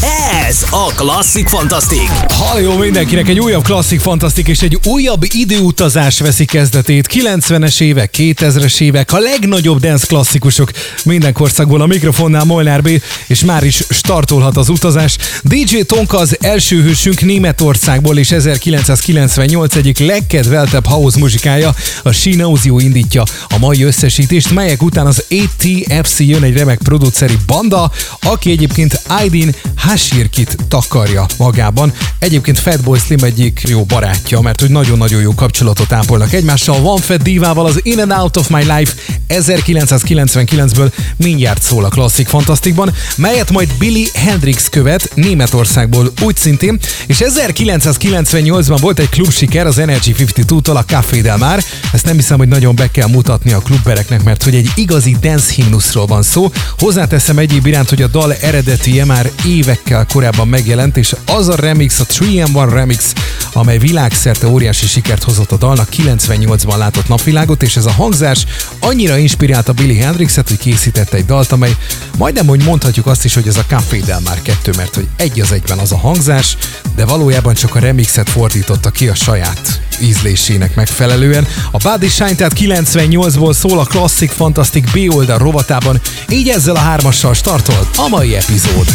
Ez a Klasszik Fantasztik. Halló mindenkinek, egy újabb klasszik fantasztik és egy újabb időutazás veszi kezdetét. 90-es évek, 2000-es évek, a legnagyobb dance klasszikusok minden korszakból a mikrofonnál Molnár B, és már is startolhat az utazás. DJ Tonka az első hősünk Németországból, és 1998 egyik legkedveltebb house muzsikája, a You indítja a mai összesítést, melyek után az ATFC jön egy remek produceri banda, aki egyébként Aidin Hashirkit takarja magában. Egyébként Fatboy Slim egyik jó barátja, mert hogy nagyon-nagyon jó kapcsolatot ápolnak egymással. Van Fed Divával az In and Out of My Life 1999-ből mindjárt szól a klasszik fantasztikban, melyet majd Billy Hendrix követ Németországból úgy szintén, és 1998-ban volt egy klub siker az Energy 52-tól a Café Del Mar. Ezt nem hiszem, hogy nagyon be kell mutatni a klubbereknek, mert hogy egy igazi dance himnuszról van szó. Hozzáteszem egyéb iránt, hogy a dal eredetije már évekkel korábban megjelent, és az a remix, a 3 remix, amely világszerte óriási sikert hozott a dalnak, 98-ban látott napvilágot, és ez a hangzás annyira inspirálta Billy Hendrixet, hogy készítette egy dalt, amely majdnem, hogy mondhatjuk azt is, hogy ez a Café Del Mar 2, mert hogy egy az egyben az a hangzás, de valójában csak a remixet fordította ki a saját ízlésének megfelelően. A Body Shine tehát 98-ból szól a Classic Fantastic B oldal rovatában, így ezzel a hármassal startolt a mai epizód.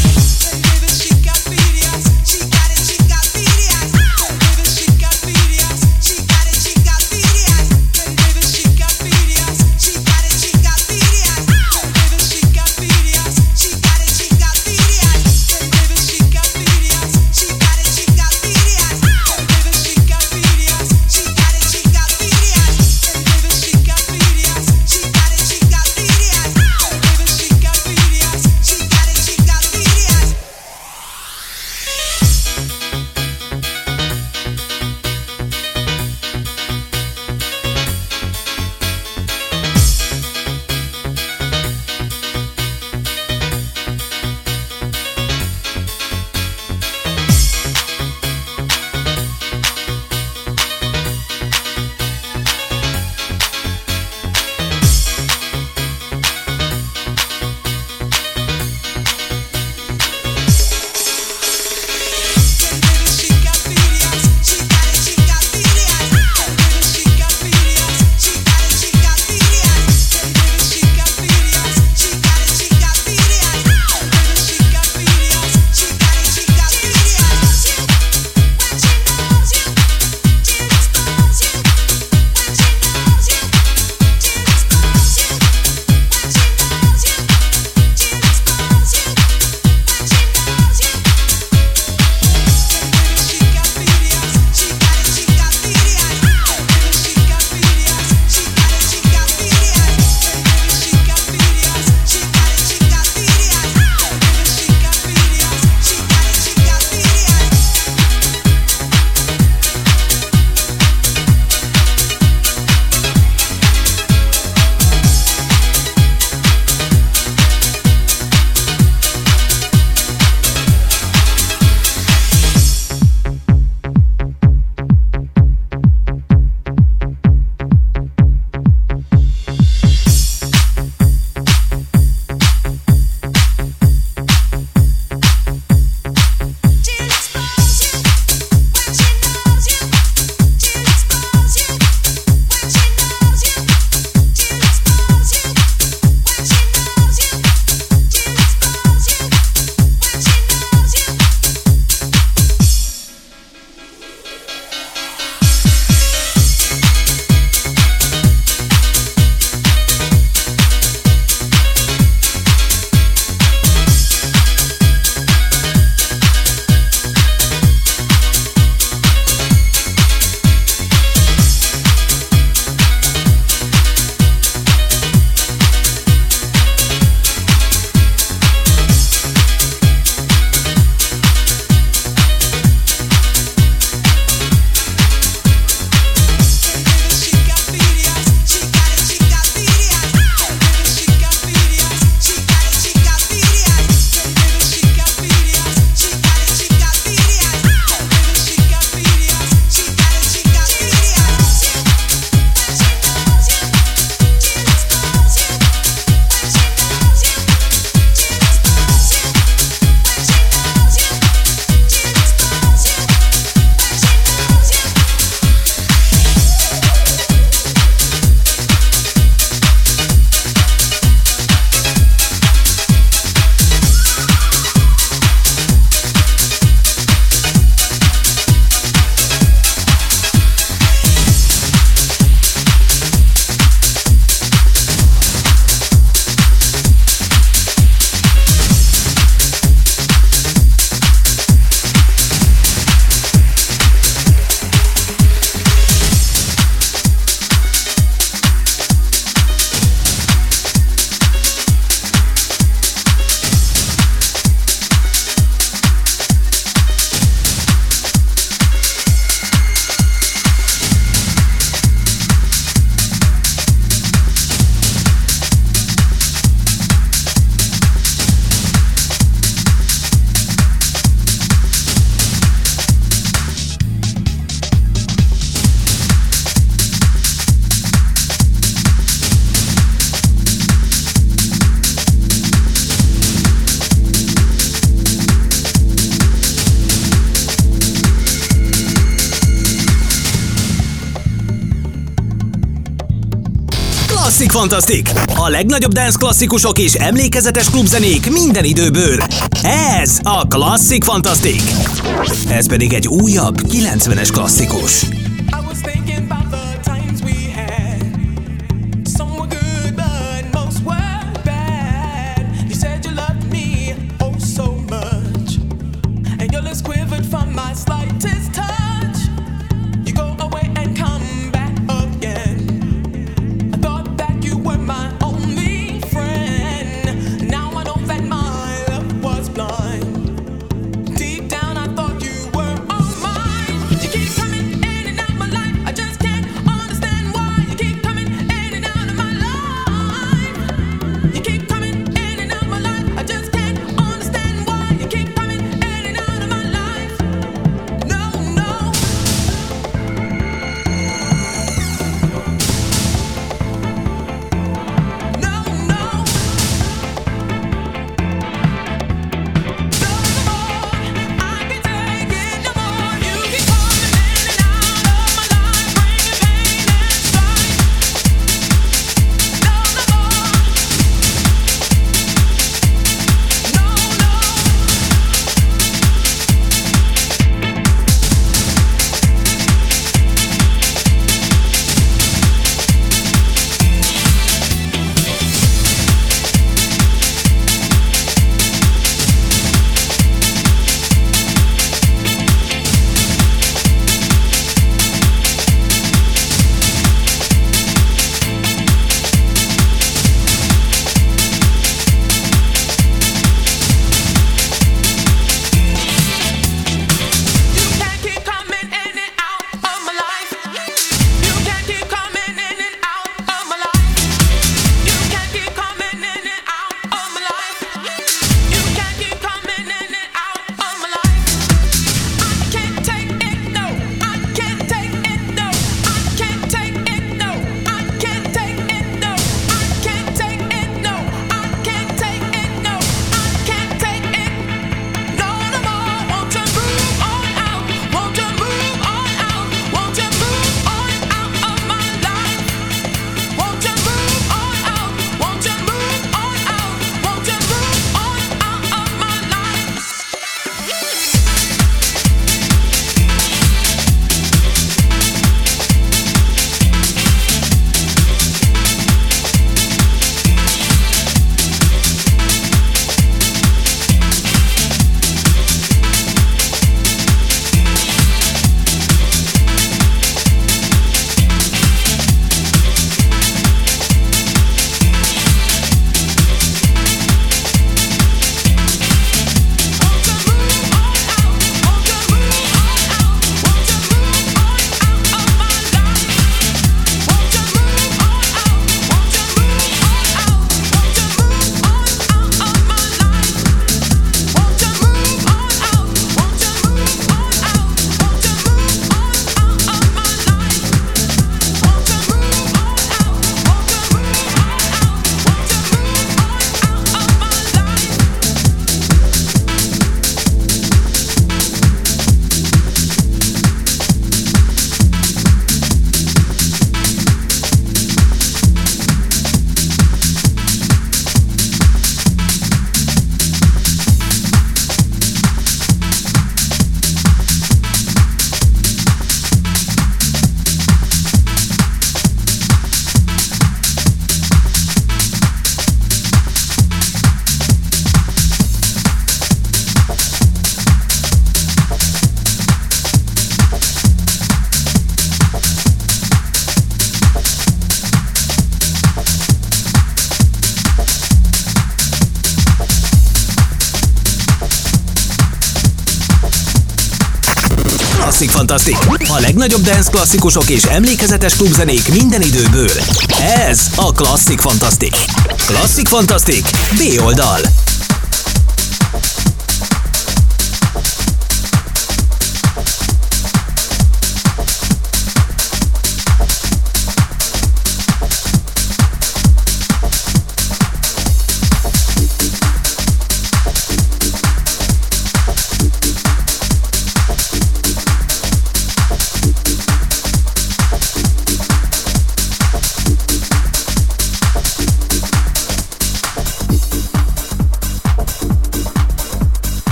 Fantasztik! A legnagyobb dance klasszikusok és emlékezetes klubzenék minden időből. Ez a Klasszik Fantasztik! Ez pedig egy újabb, 90-es klasszikus. Legnagyobb dance klasszikusok és emlékezetes klubzenék minden időből. Ez a Klasszik Fantasztik. Klasszik Fantasztik B oldal.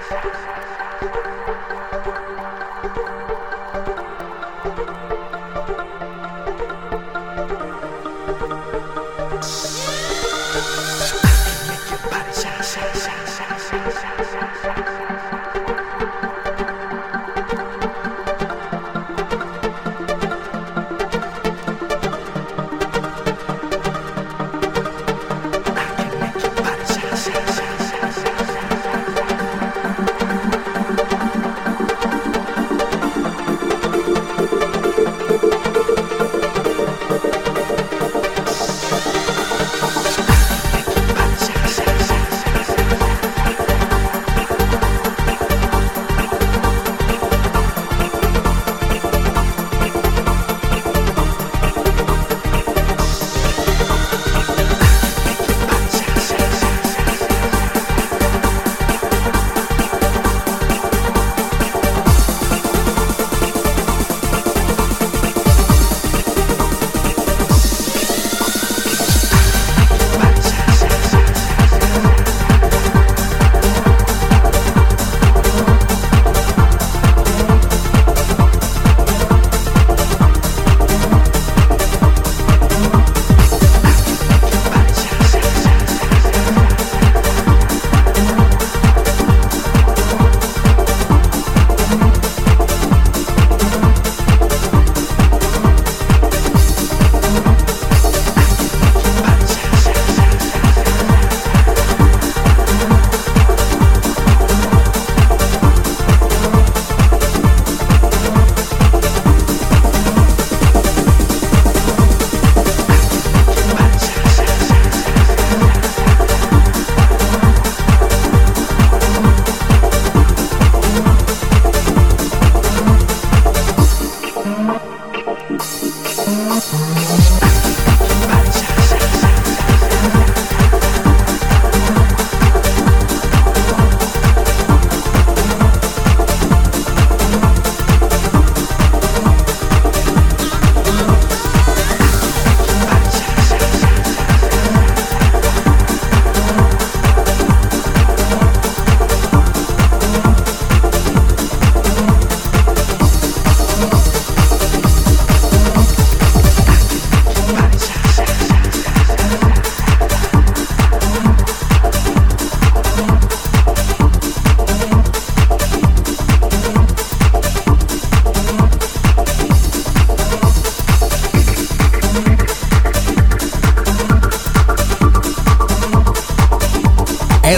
Thank you.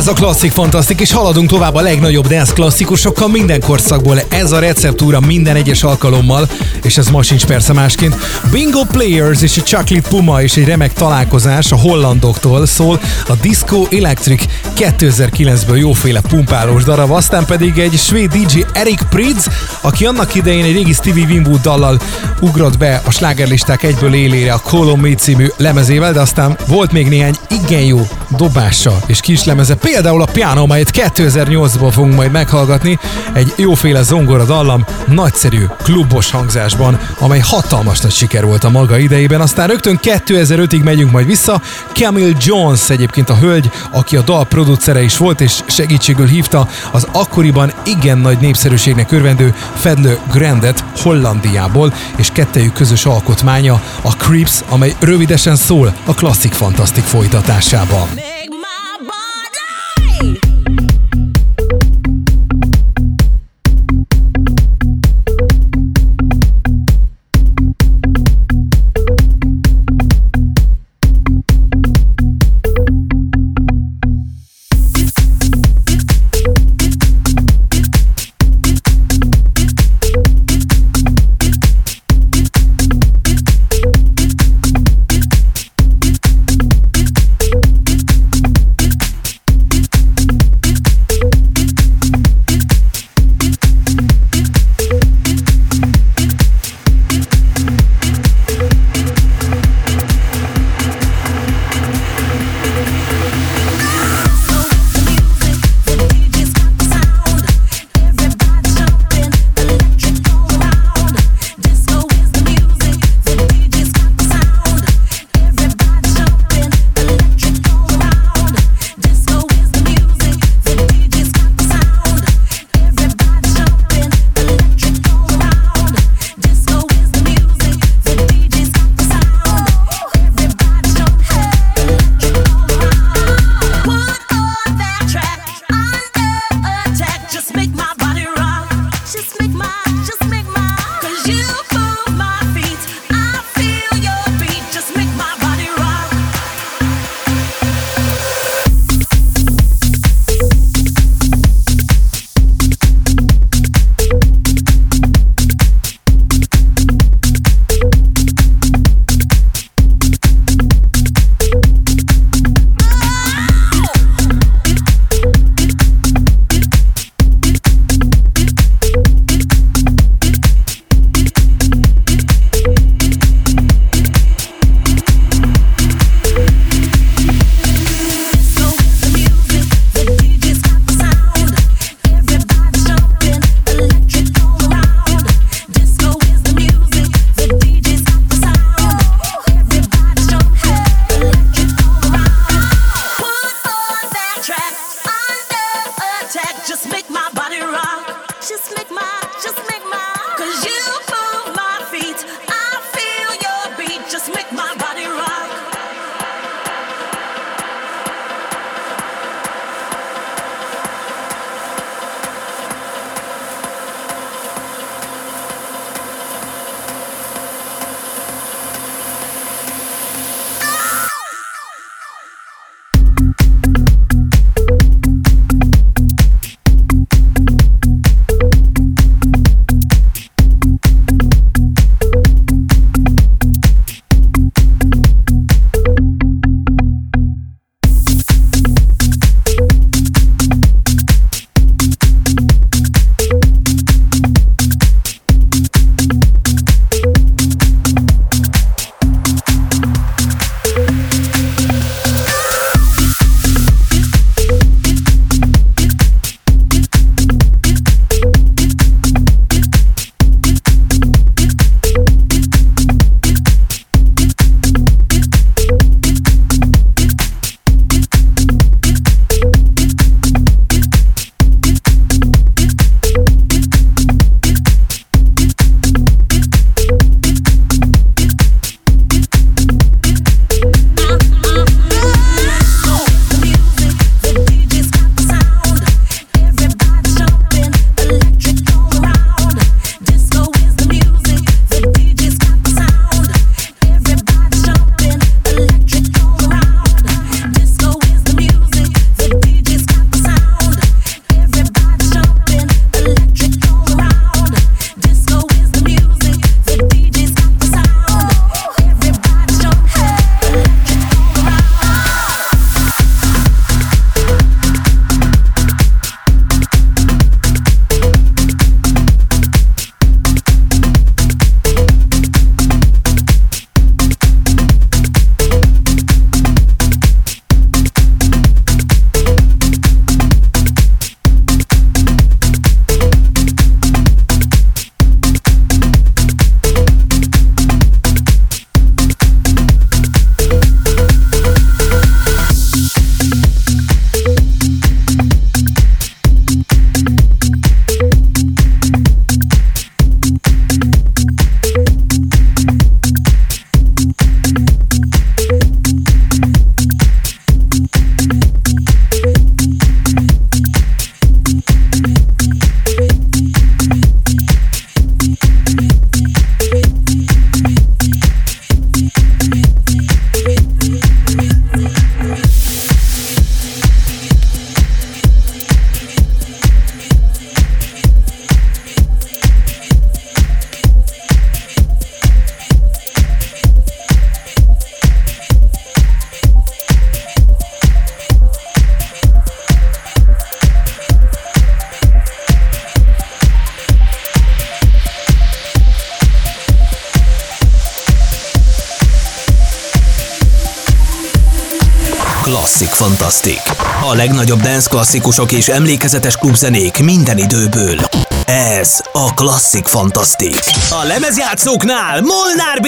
Ez a klasszik fantasztik, és haladunk tovább a legnagyobb dance klasszikusokkal minden korszakból. Ez a receptúra minden egyes alkalommal, és ez ma sincs persze másként. Bingo Players és a Chocolate Puma is egy remek találkozás a hollandoktól szól a Disco Electric 2009-ből jóféle pumpálós darab, aztán pedig egy svéd DJ Erik Pritz, aki annak idején egy régi Stevie Winwood dallal ugrott be a slágerlisták egyből élére a Call Me című lemezével, de aztán volt még néhány igen jó dobása és kislemeze, például a Piano, amelyet 2008-ban fogunk majd meghallgatni, egy jóféle zongora dallam, nagyszerű klubos hangzásban, amely hatalmas nagy siker volt a maga idejében, aztán rögtön 2005-ig megyünk majd vissza, Camille Jones egyébként a hölgy, aki a dal producere is volt, és segítségül hívta az akkoriban igen nagy népszerűségnek örvendő Fedlő Grandet Hollandiából, és kettejük közös alkotmánya a Creeps, amely rövidesen szól a klasszik fantasztik folytatásában. Klasszik Fantasztik. A legnagyobb dance klasszikusok és emlékezetes klubzenék minden időből. Ez a Klasszik Fantasztik. A lemezjátszóknál Molnár B!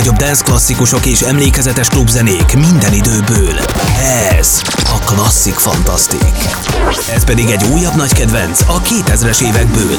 legnagyobb dance klasszikusok és emlékezetes klubzenék minden időből. Ez a Klasszik Fantasztik. Ez pedig egy újabb nagy kedvenc a 2000-es évekből.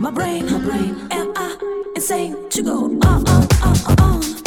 my brain, my brain. Am I insane to go on, on, on, on?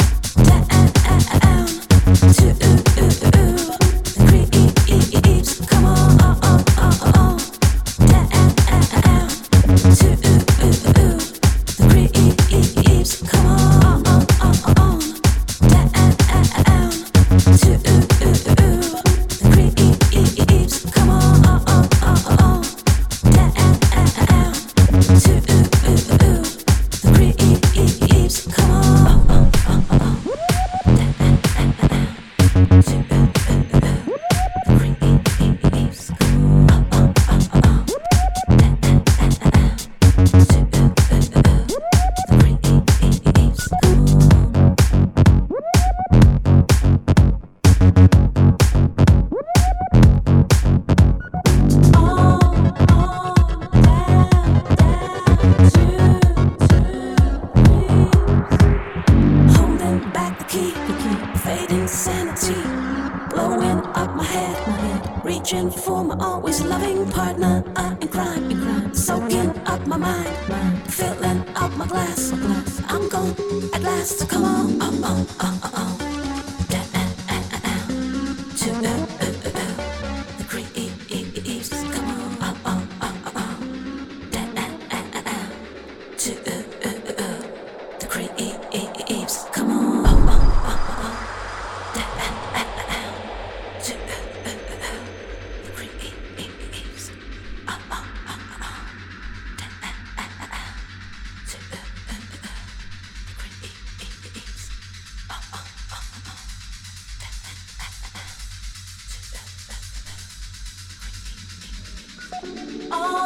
Oh.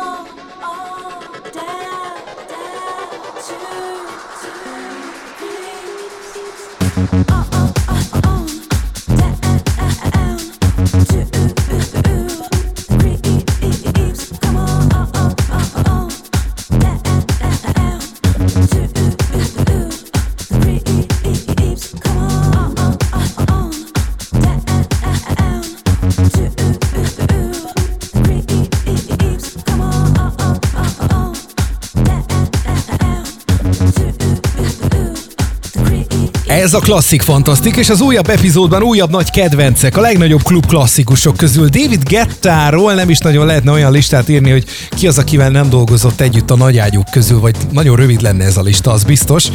Ez a Klasszik Fantasztik, és az újabb epizódban újabb nagy kedvencek, a legnagyobb klub klasszikusok közül. David Gettáról nem is nagyon lehetne olyan listát írni, hogy ki az, akivel nem dolgozott együtt a nagyágyuk közül, vagy nagyon rövid lenne ez a lista, az biztos.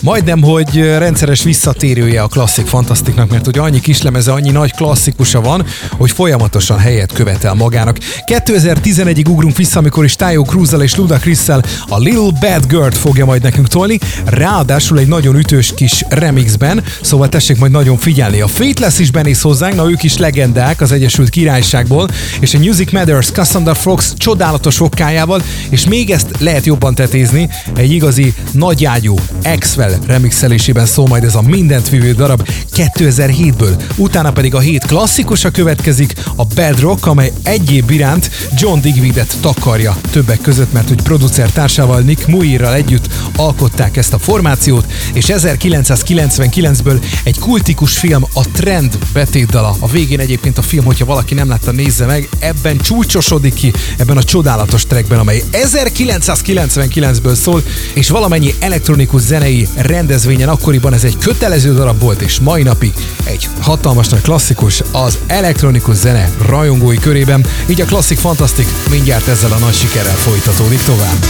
Majdnem, hogy rendszeres visszatérője a Klasszik Fantasztiknak, mert ugye annyi kislemeze, annyi nagy klasszikusa van, hogy folyamatosan helyet követel magának. 2011-ig ugrunk vissza, amikor is Tayo Cruz-zal és Ludacris-szel a Little Bad Girl fogja majd nekünk tolni, ráadásul egy nagyon ütős kis remix remixben, szóval tessék majd nagyon figyelni. A Fateless is benéz hozzánk, na ők is legendák az Egyesült Királyságból, és a Music Matters Cassandra Fox csodálatos okkájával, és még ezt lehet jobban tetézni, egy igazi nagyágyú Axwell remixelésében szól majd ez a mindent vívő darab 2007-ből. Utána pedig a hét klasszikusa következik, a Bad Rock, amely egyéb iránt John Digweedet takarja többek között, mert hogy producer társával Nick Muirral együtt alkották ezt a formációt, és 1999-ből egy kultikus film, a Trend betétdala. A végén egyébként a film, hogyha valaki nem látta, nézze meg, ebben csúcsosodik ki, ebben a csodálatos trackben, amely 1999-ből szól, és valamennyi elektronikus zenei rendezvényen akkoriban ez egy kötelező darab volt, és mai napig egy hatalmas nagy klasszikus az elektronikus zene rajongói körében, így a klasszik fantasztik mindjárt ezzel a nagy sikerrel folytatódik tovább.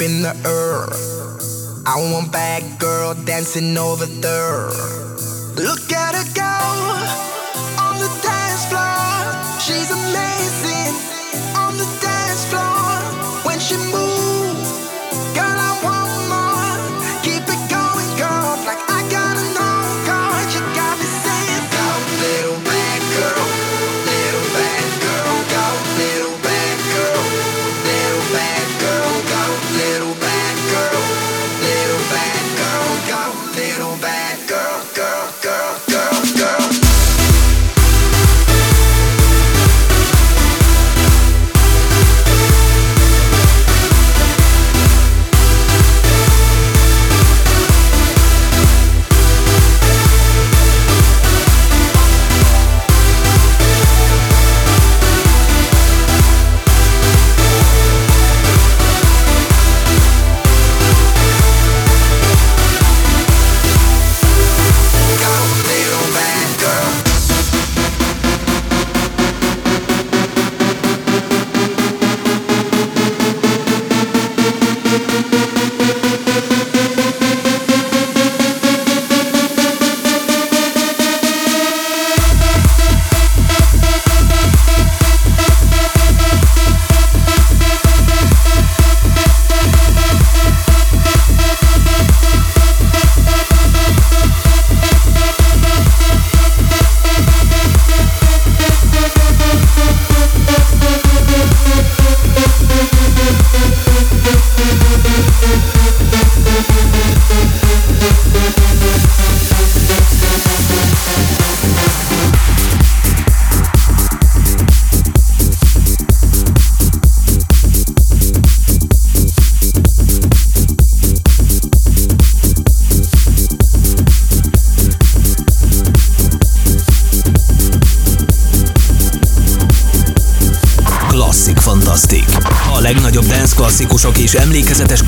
In the air. I want bad girl dancing over there. Emlékezetes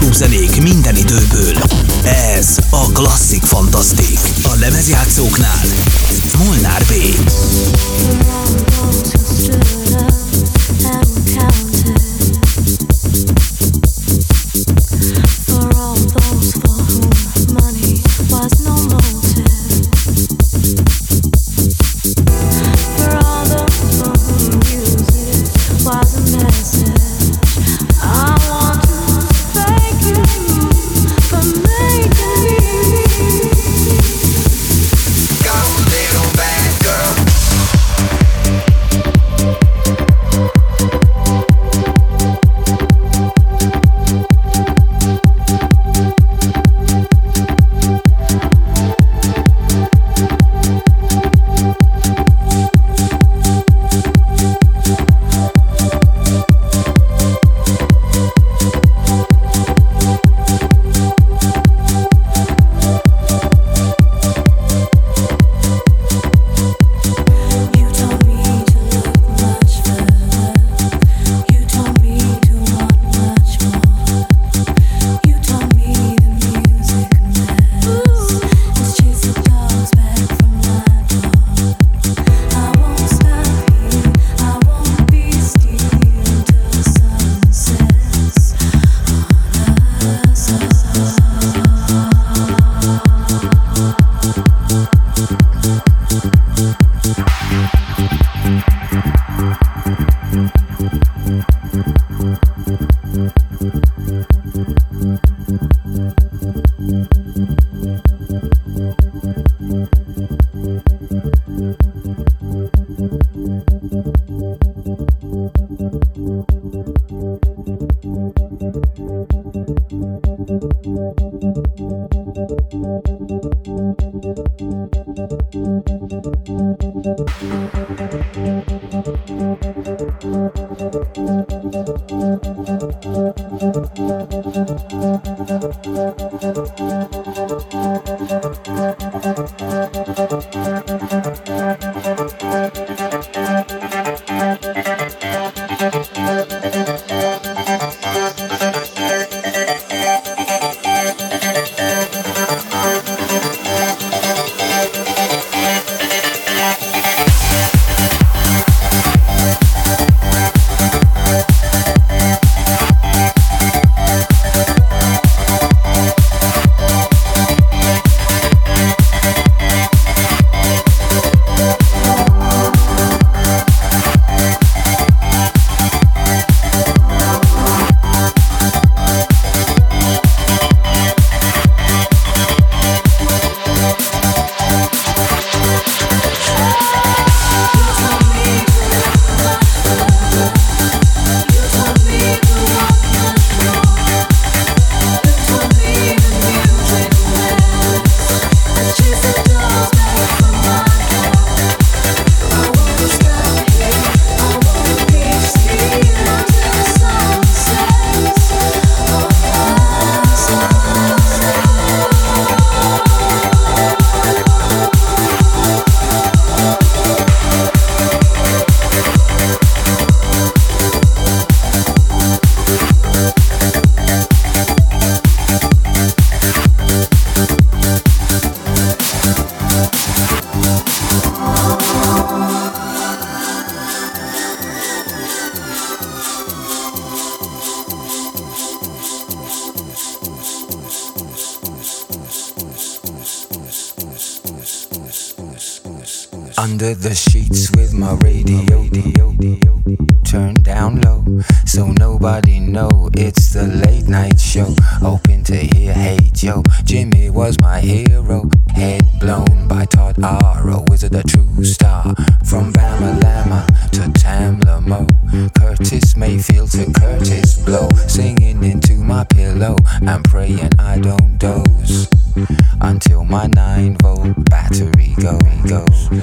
battery go, goes. You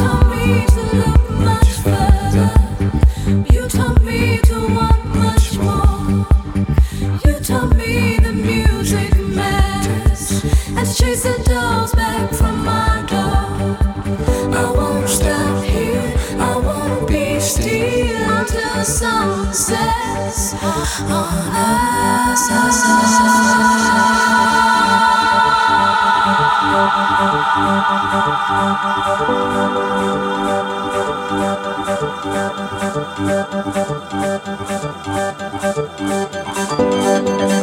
told me to look much further. You told me to want much more. You told me the music matters and to chase the dolls back from my door. I won't stop here. I won't be still until Thank you.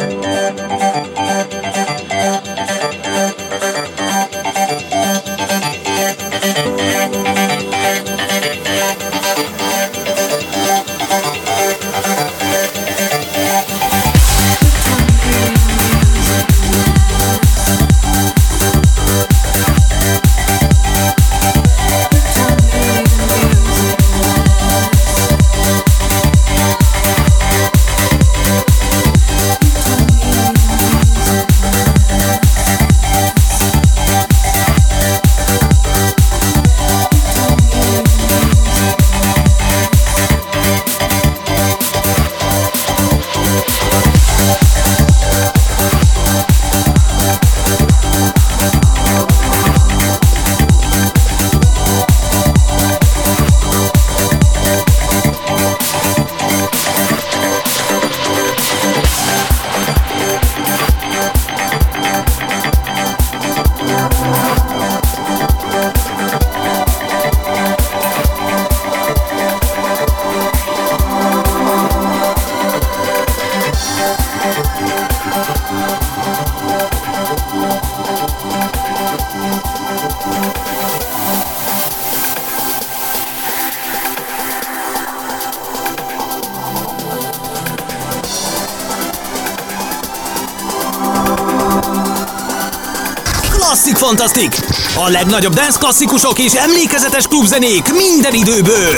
Fantasztik! A legnagyobb dance klasszikusok és emlékezetes klubzenék minden időből!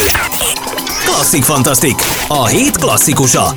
Klasszik Fantasztik! A hét klasszikusa!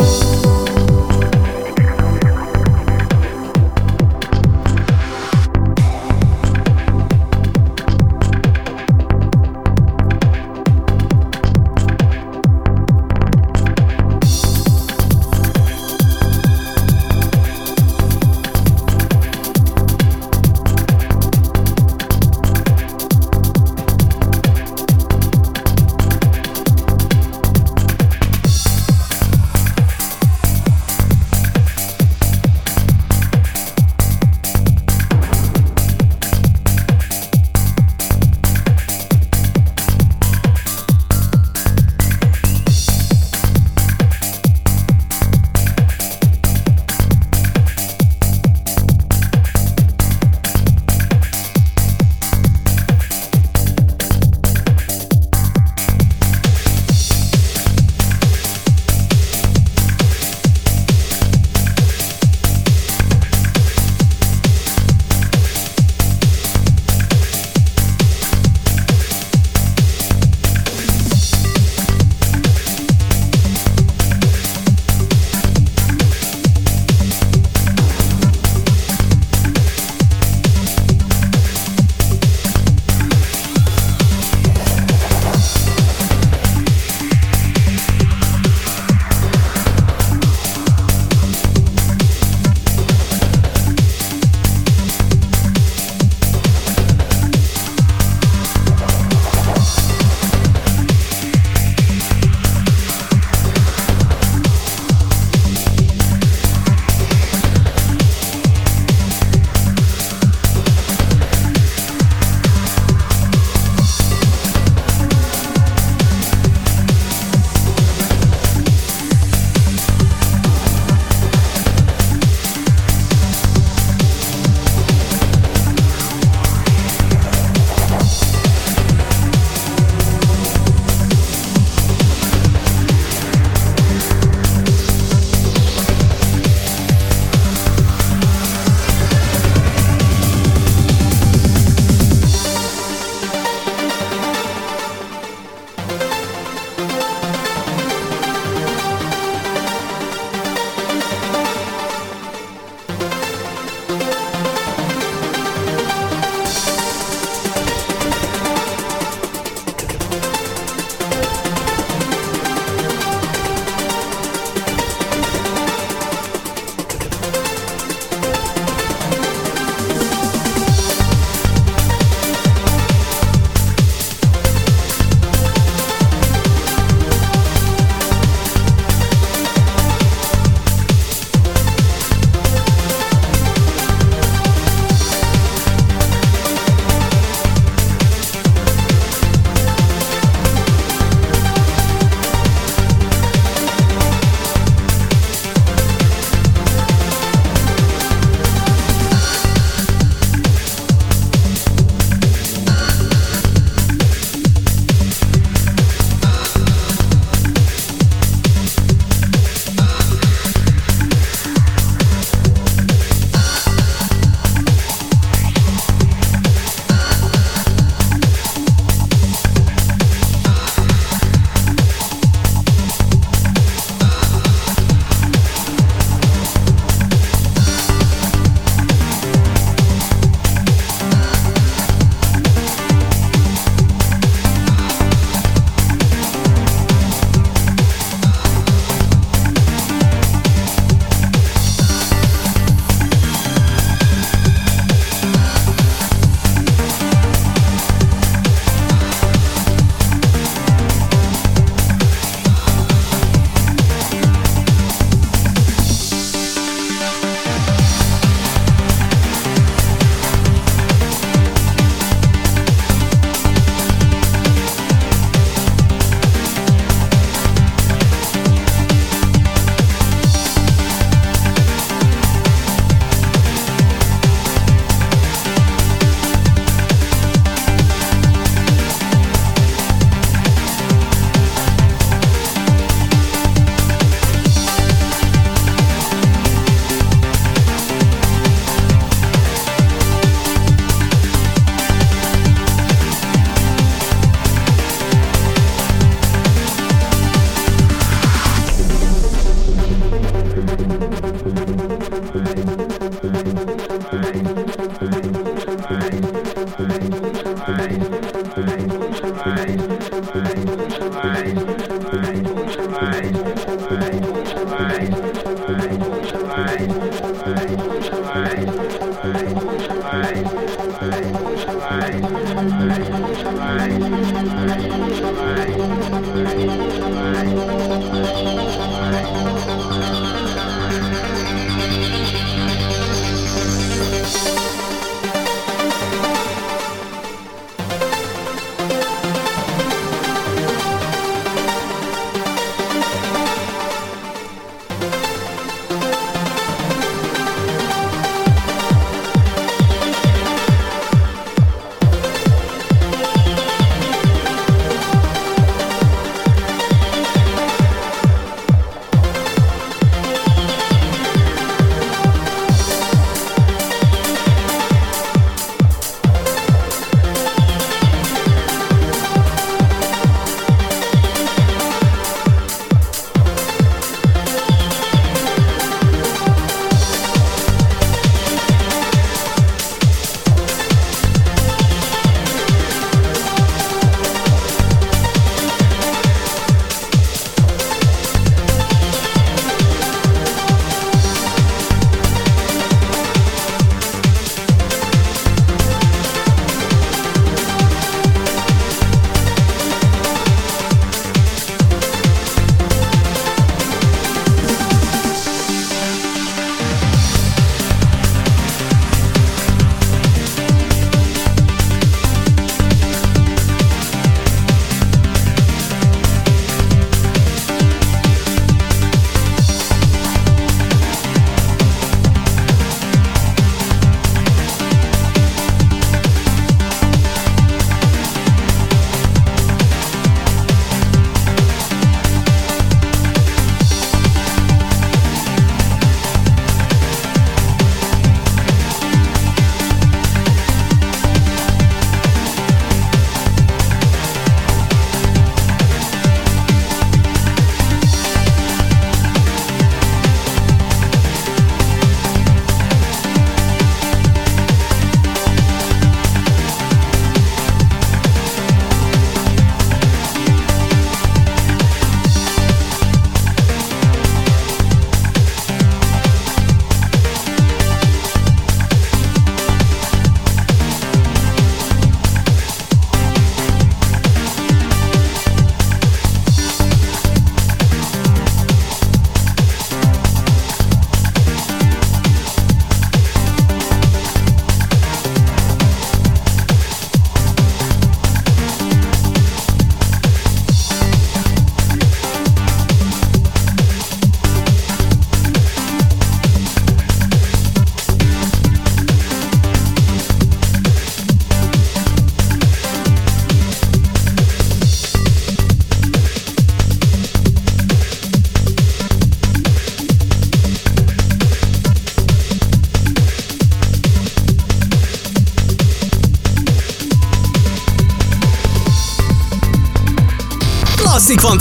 Bye. Bye.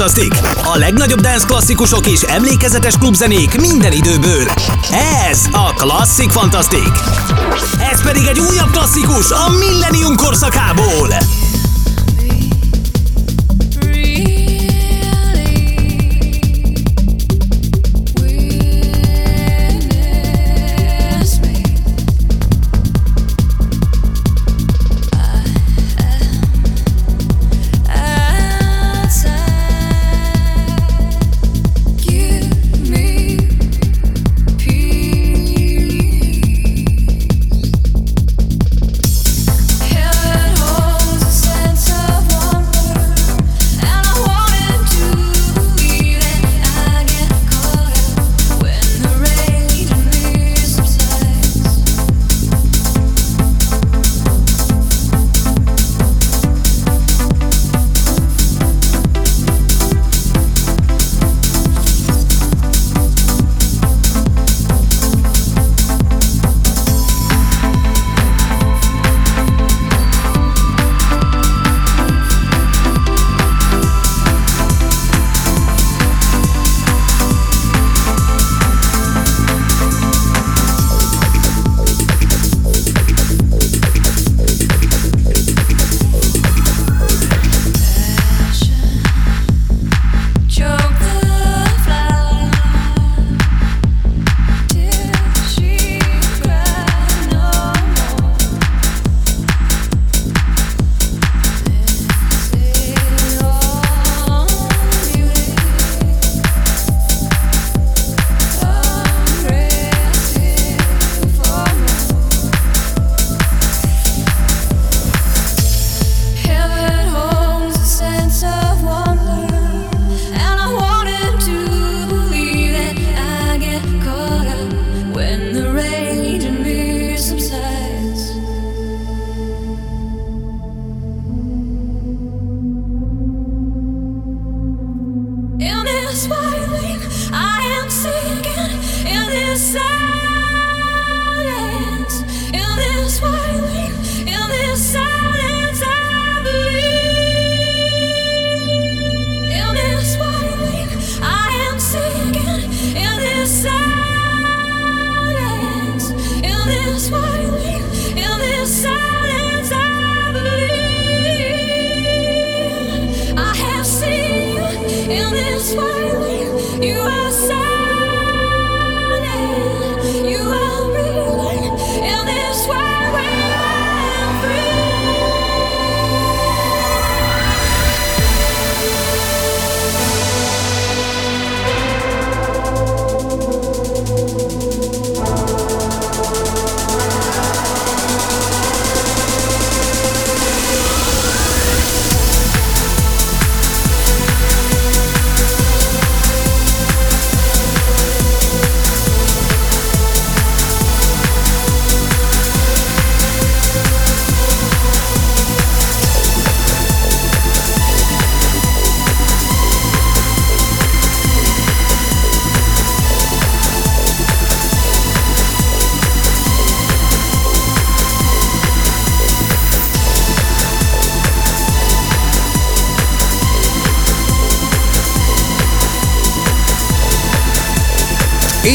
Fantasztik! A legnagyobb dance klasszikusok és emlékezetes klubzenék minden időből. Ez a Klasszik Fantasztik! Ez pedig egy újabb klasszikus a Millennium korszakából!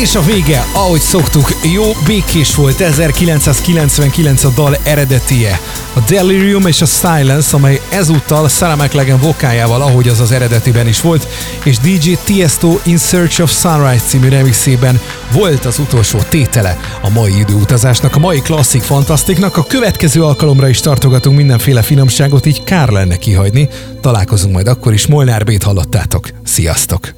És a vége, ahogy szoktuk, jó békés volt 1999 a dal eredetie. A Delirium és a Silence, amely ezúttal Sarah McLagan vokájával, ahogy az az eredetiben is volt, és DJ Tiesto In Search of Sunrise című remixében volt az utolsó tétele a mai időutazásnak, a mai klasszik fantasztiknak. A következő alkalomra is tartogatunk mindenféle finomságot, így kár lenne kihagyni. Találkozunk majd akkor is, Molnár Bét hallottátok. Sziasztok!